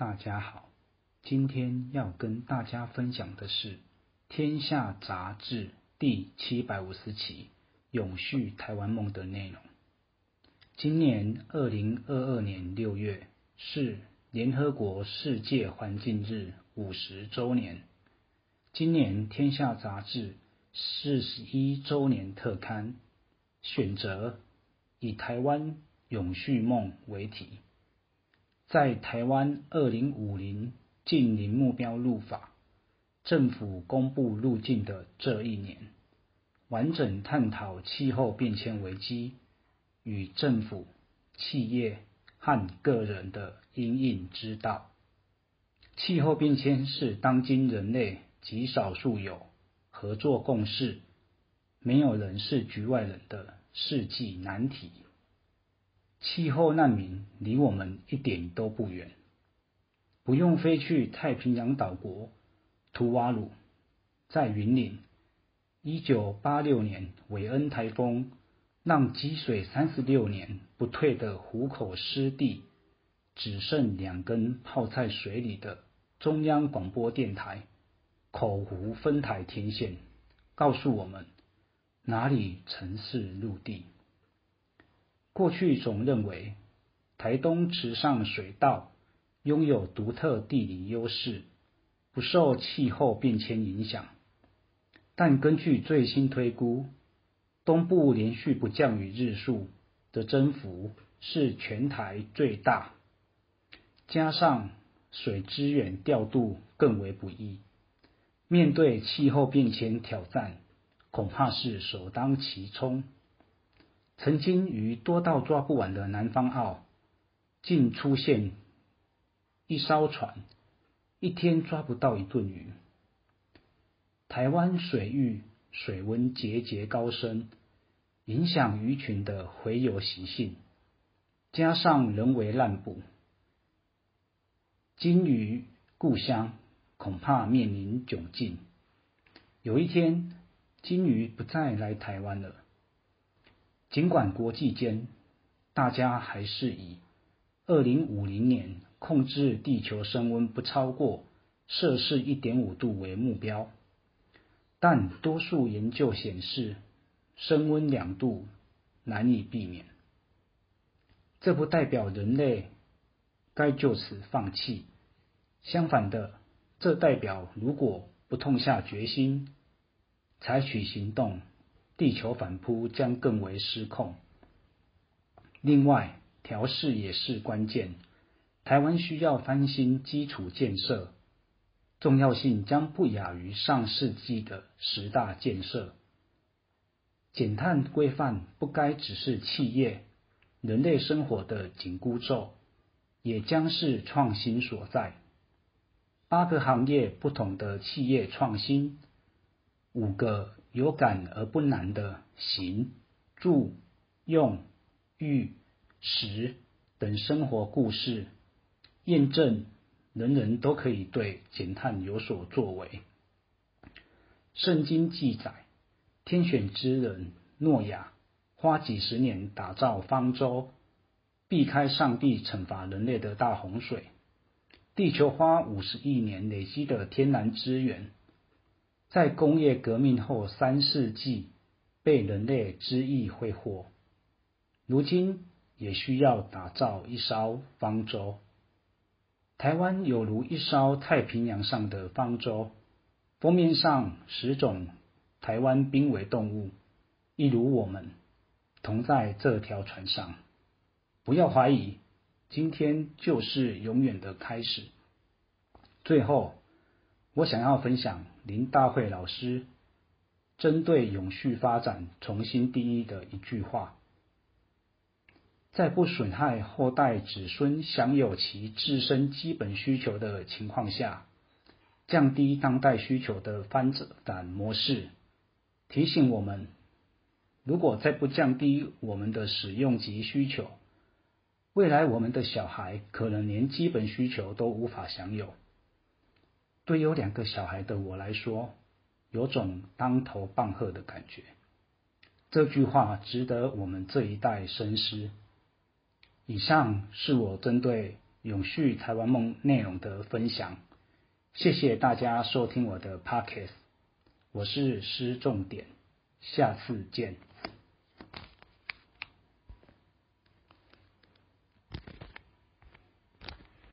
大家好，今天要跟大家分享的是《天下杂志》第七百五十期《永续台湾梦》的内容。今年二零二二年六月是联合国世界环境日五十周年，今年《天下杂志》四十一周年特刊选择以台湾永续梦为题。在台湾二零五零近零目标入法，政府公布路径的这一年，完整探讨气候变迁危机与政府、企业和个人的因应之道。气候变迁是当今人类极少数有合作共识、没有人是局外人的世纪难题。气候难民离我们一点都不远，不用飞去太平洋岛国图瓦鲁，在云岭，一九八六年韦恩台风让积水三十六年不退的湖口湿地，只剩两根泡在水里的中央广播电台口湖分台天线，告诉我们哪里曾是陆地。过去总认为台东池上水道拥有独特地理优势，不受气候变迁影响。但根据最新推估，东部连续不降雨日数的增幅是全台最大，加上水资源调度更为不易，面对气候变迁挑战，恐怕是首当其冲。曾经鱼多到抓不完的南方澳，竟出现一艘船，一天抓不到一顿鱼。台湾水域水温节节高升，影响鱼群的洄游习性，加上人为滥捕，金鱼故乡恐怕面临窘境。有一天，金鱼不再来台湾了。尽管国际间大家还是以二零五零年控制地球升温不超过摄氏一点五度为目标，但多数研究显示升温两度难以避免。这不代表人类该就此放弃，相反的，这代表如果不痛下决心，采取行动。地球反扑将更为失控。另外，调试也是关键。台湾需要翻新基础建设，重要性将不亚于上世纪的十大建设。减碳规范不该只是企业、人类生活的紧箍咒，也将是创新所在。八个行业不同的企业创新，五个。有感而不难的行、住、用、育、食等生活故事，验证人人都可以对减碳有所作为。圣经记载，天选之人诺亚花几十年打造方舟，避开上帝惩罚人类的大洪水；地球花五十亿年累积的天然资源。在工业革命后三世纪，被人类恣意挥霍，如今也需要打造一艘方舟。台湾有如一艘太平洋上的方舟，封面上十种台湾濒危动物，一如我们同在这条船上。不要怀疑，今天就是永远的开始。最后。我想要分享林大会老师针对永续发展重新定义的一句话：在不损害后代子孙享有其自身基本需求的情况下，降低当代需求的翻转模式，提醒我们，如果再不降低我们的使用及需求，未来我们的小孩可能连基本需求都无法享有。对有两个小孩的我来说，有种当头棒喝的感觉。这句话值得我们这一代深思。以上是我针对永续台湾梦内容的分享。谢谢大家收听我的 Podcast，我是施重点，下次见。